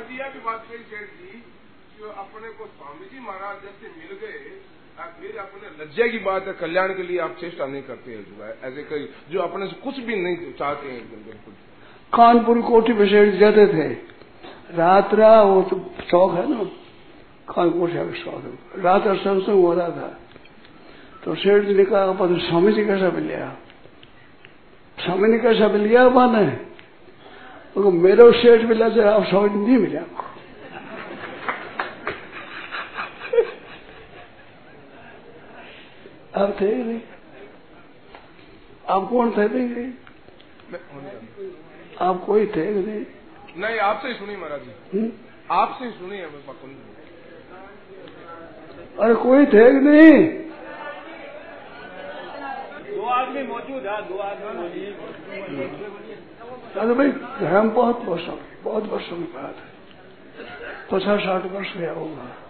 जी यह बात कही सेठ जी, जो अपने को स्वामी जी महाराज जब से मिल गए फिर अपने लज्जा की बात है, कल्याण के लिए आप चेष्टा नहीं करते हैं ऐसे कई, जो अपने से कुछ भी नहीं चाहते हैं बिल्कुल। कानपुर कोठी पे सेठ जाते थे। रात वो तो शौक है ना, कानपुर से शौक है। रात का सत्संग हो रहा था। तो सेठ जी ने कहा स्वामी जी कैसा मिलिया स्वामी ने कैसा मिलिया माने तो मेरा सेठ मिला जरा आप स्वामी नहीं मिला। आपको आप थे ही नहीं। आप कौन थे नहीं? आप कोई थे कि नहीं। नहीं आपसे ही सुनी महाराज जी। हम्म? आपसे ही सुनी है मैं अरे कोई थे कि नहीं। दो आदमी मौजूद है दो आदमी अरे भाई हम बहुत वर्षों बहुत वर्षों की बात है। पचास साठ वर्ष गया होगा।